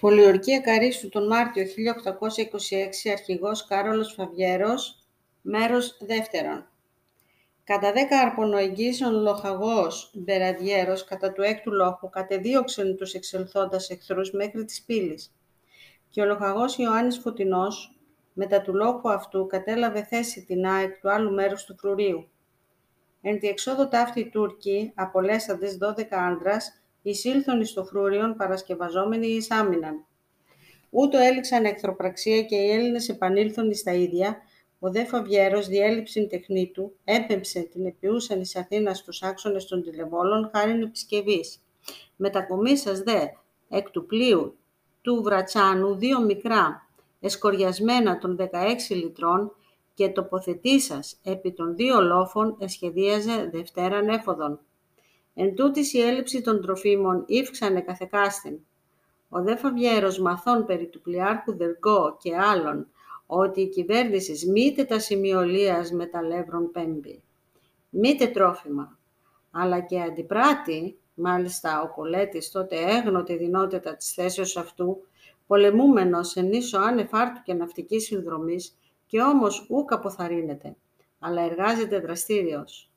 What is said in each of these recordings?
Πολιορκία Καρύστου τον Μάρτιο 1826, αρχηγός Κάρολος Φαβιέρος, μέρος δεύτερον. Κατά δέκα αρπονοεγγύσεων λοχαγός Μπεραδιέρος κατά του έκτου λόχου κατεδίωξεν τους εξελθόντας εχθρούς μέχρι της πύλης. Και ο λοχαγός Ιωάννης Φωτεινός, μετά του λόχου αυτού, κατέλαβε θέση την ΑΕΚ του άλλου μέρους του φρουρίου. Εν τη εξόδο ταύτη Τούρκοι, απολέσαντες δώδεκα άντρας, εισήλθον εις το φρούριον παρασκευαζόμενοι εις άμυναν. Ούτω έληξαν εχθροπραξία και οι Έλληνες επανήλθον εις τα ίδια, ο δε Φαβιέρος διέλειψην τεχνή του, έπεμψε την επιούσαν εις Αθήνας στους άξονες των τηλεβόλων χάριν επισκευής. Μετακομίσας δε εκ του πλοίου του Βρατσάνου δύο μικρά, εσκοριασμένα των 16 λιτρών και τοποθετήσας επί των δύο λόφων εσχεδίαζε Δευτέραν έφοδον. Εν τούτης η έλλειψη των τροφίμων ύφξανε καθεκάστην. Ο δε Φαβιέρος μαθών περί του πλοιάρχου Δεργό και άλλων, ότι η κυβέρνηση μήτε τα σημειολίας με τα λεύρων πέμπη, μήτε τρόφιμα, αλλά και αντιπράτη, μάλιστα ο Κολέτης τότε έγνω τη δυνότητα της θέσεως αυτού, πολεμούμενος εν ίσο άνεφάρτου και ναυτικής συνδρομής, και όμως ούκ αποθαρρύνεται, αλλά εργάζεται δραστήριος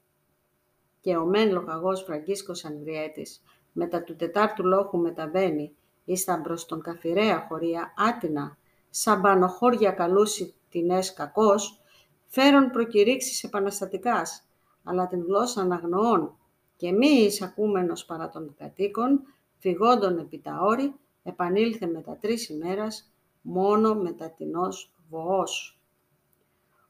και ο μεν λοχαγός Φραγκίσκος Ανδριέτης, μετά του τετάρτου λόγου μεταβαίνει, ήσταν προς τον καφιρέα χωρία άτινα, σαν πανοχώρια καλούσι την ες κακός, φέρον προκηρύξεις επαναστατικάς, αλλά την γλώσσα αναγνοών και μη εισακούμενος παρά των κατοίκων, φυγόντων επί τα όρη, επανήλθε μετά τρεις ημέρας, μόνο μετά την ως βοός.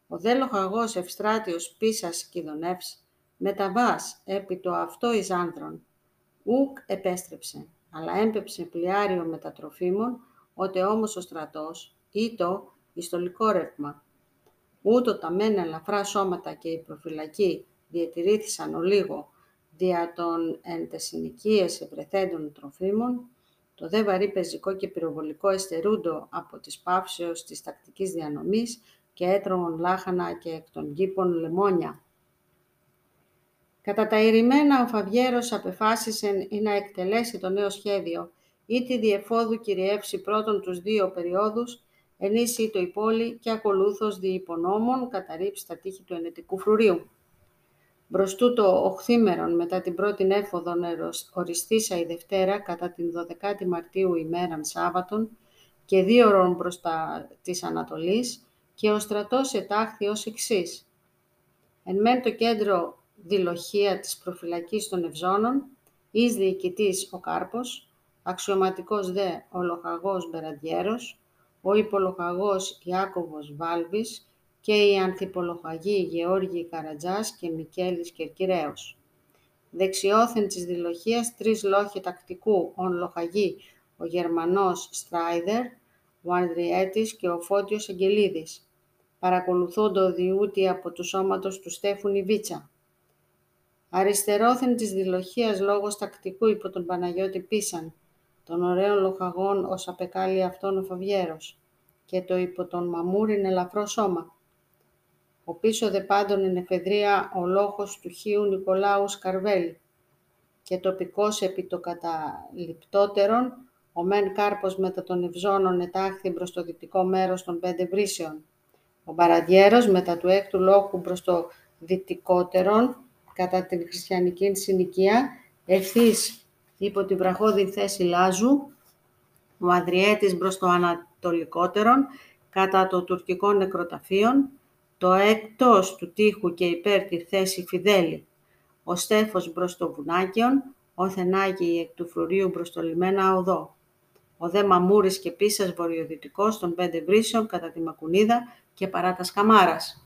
Ο δε λοχαγός Ευστράτιος Πίσας Κιδονεύς, μεταβάς επί το αυτό εις άνδρον. Ουκ επέστρεψε, αλλά έμπεψε πλοιάριο μετατροφίμων, ότε όμως ο στρατός, ή το ιστολικό ρεύμα. Ούτω τα μεν ελαφρά σώματα και οι προφυλακοί διατηρήθησαν ολίγο δια των εν τεσσινικίες ευρεθέντων τροφίμων, το δε βαρύ πεζικό και πυροβολικό εστερούντο από τις παύσεως της τακτικής διανομής και έτρωγον λάχανα και εκ των κήπων λεμόνια. Κατά τα ηρημένα ο Φαβιέρος απεφάσισε ή να εκτελέσει το νέο σχέδιο ή τη διεφόδου κυριεύσει πρώτον τους δύο περιόδους, ενίσχυει το υπόλοι και ακολούθως διυπονόμων καταρρύψει τα τείχη του ενετικού φρουρίου. Μπροστού το οχθήμερον μετά την πρώτη έφοδον οριστήσα η Δευτέρα κατά την 12η Μαρτίου ημέραν Σάββατον και δύο ώρων μπροστά της Ανατολής και ο στρατός ετάχθη ως εξής. Εν μεν το κέντρο δηλοχία της προφυλακής των Ευζώνων, εις διοικητής ο Κάρπος, αξιωματικός δε ο Λοχαγός Μπεραδιέρος, ο υπολοχαγός Ιάκωβος Βάλβης και οι ανθιπολοχαγοί Γεώργοι Καρατζάς και Μικέλης Κερκυραίος. Δεξιόθεν της δηλοχίας τρεις λόγοι τακτικού, ον λοχαγοί, ο Γερμανός Στράιδερ, ο Ανδριέτης και ο Φώτιος Αγγελίδης. Παρακολουθούντο διούτι από του σώματος του Στέφουνι Βίτσα. Αριστερόθεν της δηλοχίας λόγος τακτικού υπό τον Παναγιώτη Πίσαν, των ωραίων λοχαγών ως απεκάλει αυτόν ο Φαβιέρος, και το υπό τον Μαμούριν ελαφρό σώμα. Ο πίσω δε πάντων εν εφεδρεία ο λόγος του Χίου Νικολάου Σκαρβέλη, και τοπικός επί το καταληπτότερον, ο μεν κάρπος μετά των Ευζώνων ετάχθη προς το δυτικό μέρος των πέντε βρύσεων. Ο Μπαραδιέρος μετά του έκτου λόγου προς το δυτικότερον, κατά την χριστιανική συνοικία, ευθύς υπό την βραχώδη θέση Λάζου, ο Αδριέτης προς το ανατολικότερον, κατά το τουρκικό νεκροταφείον, το έκτος του τείχου και υπέρ τη θέση Φιδέλη, ο Στέφος προς το βουνάκιον, ο Θενάκη εκ του φρουρίου προς το λιμένα οδό, ο δε Μαμούρης και Πίσας βορειοδυτικός των πέντε βρύσεων κατά τη Μακουνίδα και παρά τα Σκαμάρας.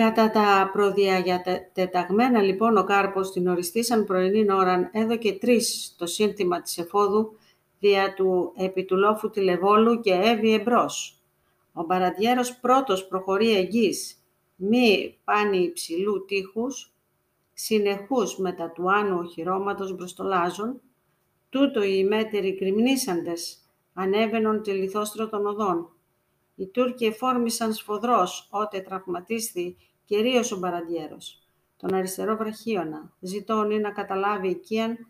Κατά τα προδιαγεταγμένα λοιπόν ο Κάρπος την οριστήσαν πρωινήν ώραν έδωκε τρεις το σύνθημα της εφόδου δια του επί του λόφου τηλεβόλου και έβη εμπρός. Ο Μπαραδιέρος πρώτος προχωρεί εγγύς, μη πάνει υψηλού τείχους, συνεχούς μετά του άνω οχυρώματος μπροστολάζων, τούτο οι μέτεροι κρυμνήσαντες ανέβαινον τη λιθόστρο των οδών. Οι Τούρκοι εφόρμησαν σφοδρός, ότε τραυματίσθη κυρίως ο Μπαραντιέρος, τον αριστερό βραχίωνα, ζητώνει να καταλάβει οικίαν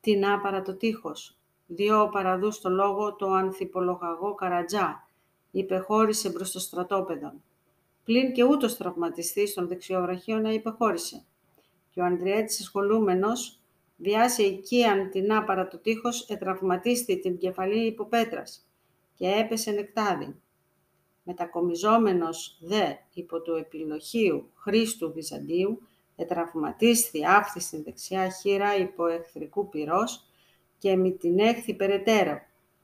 την άπαρα το τείχος. δύο παραδούς το λόγο το ανθιπολογαγό Καρατζά, υπεχώρησε μπρος το στρατόπεδο. Πλην και ούτως τραυματιστής των να υπεχώρησε. Και ο Ανδριέτης ασχολούμενος, διάσε οικίαν την άπαρα το τείχος, ετραυματίστη την κεφαλή υποπέτρας και έπεσε νεκτάδι. Μετακομιζόμενος δε υπό του επιλοχίου Χρήστου Βυζαντίου, ετραυματίστη άφθη στην δεξιά χείρα υπό εχθρικού πυρός και μη την έχθη περαιτέρω.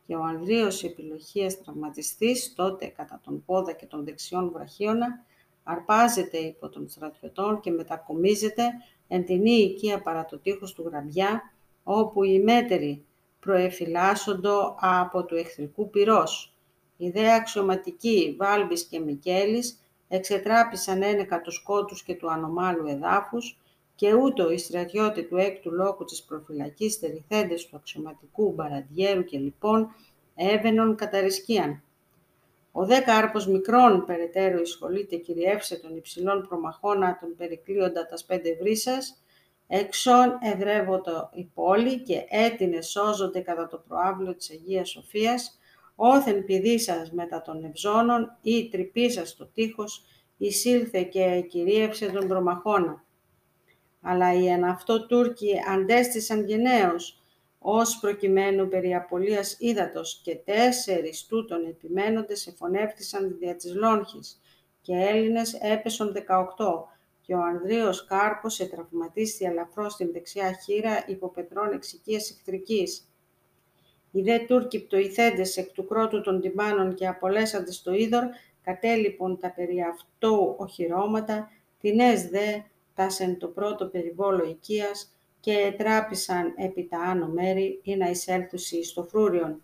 Και ο Ανδρείος επιλοχίας τραυματιστής, τότε κατά τον πόδα και των δεξιών βραχίωνα, αρπάζεται υπό των στρατιωτών και μετακομίζεται εν την οικία παρά το τείχος του γραμμιά, όπου οι μέτεροι προεφυλάσσοντο από του εχθρικού πυρός. Οι δε αξιωματικοί Βάλβης και Μικέλης εξετράπησαν ένεκα τους σκότους και του ανομάλου εδάφους και ούτω οι στρατιώτη του έκτου λόκου της προφυλακής στερηθέντες του αξιωματικού Μπαραντιέρου και λοιπόν έβαινον καταρισκίαν. Ο δε κάρπος μικρών περαιτέρω εισχολείται κυριεύσε των υψηλών προμαχώνα των περικλείοντα τας πέντε βρύσας, εξών ευρεύωτο η πόλη και έτεινες σώζονται κατά το προάβλιο της Αγίας Σοφίας, όθεν πηδήσας μετά των ευζώνων ή τρυπήσας το τείχος, εισήλθε και κυρίευσε τον προμαχώνα. Αλλά οι εν αυτό Τούρκοι αντέστησαν γενναίως, ως προκειμένου περί απολίας ύδατος και τέσσερις τούτων επιμένοντες εφωνεύτησαν δια της Λόγχης και Έλληνες έπεσον 18 και ο Ανδρείος Κάρπος ετραυματίστη ελαφρώς στην δεξιά χείρα υπό πετρών εξοικίας εχθρικής. Οι δε Τούρκοι πτωηθέντες εκ του κρότου των τυμάνων και απολέσαντες το είδωρ, κατέλειπον τα περί αυτού οχυρώματα, τινές δε τάσεν το πρώτο περιβόλο οικίας και ετράπησαν επί τα άνω μέρη ή να εισέλθουσι στο φρούριον.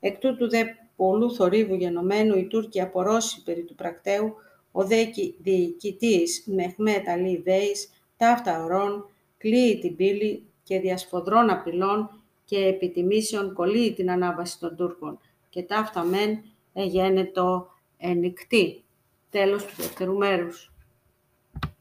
Εκ τούτου δε πολλού θορύβου γενομένου οι Τούρκοι απορώσει περί του πρακτέου, ο δε διοικητής Μεχμέτ Αλή Βέης, ταύτα ορών, κλείει την πύλη και διασφοδρών απειλών και επιτιμήσεων κολλεί την ανάβαση των Τούρκων και ταύτα μεν εγένετο ενικτή. Τέλος του δεύτερου μέρους.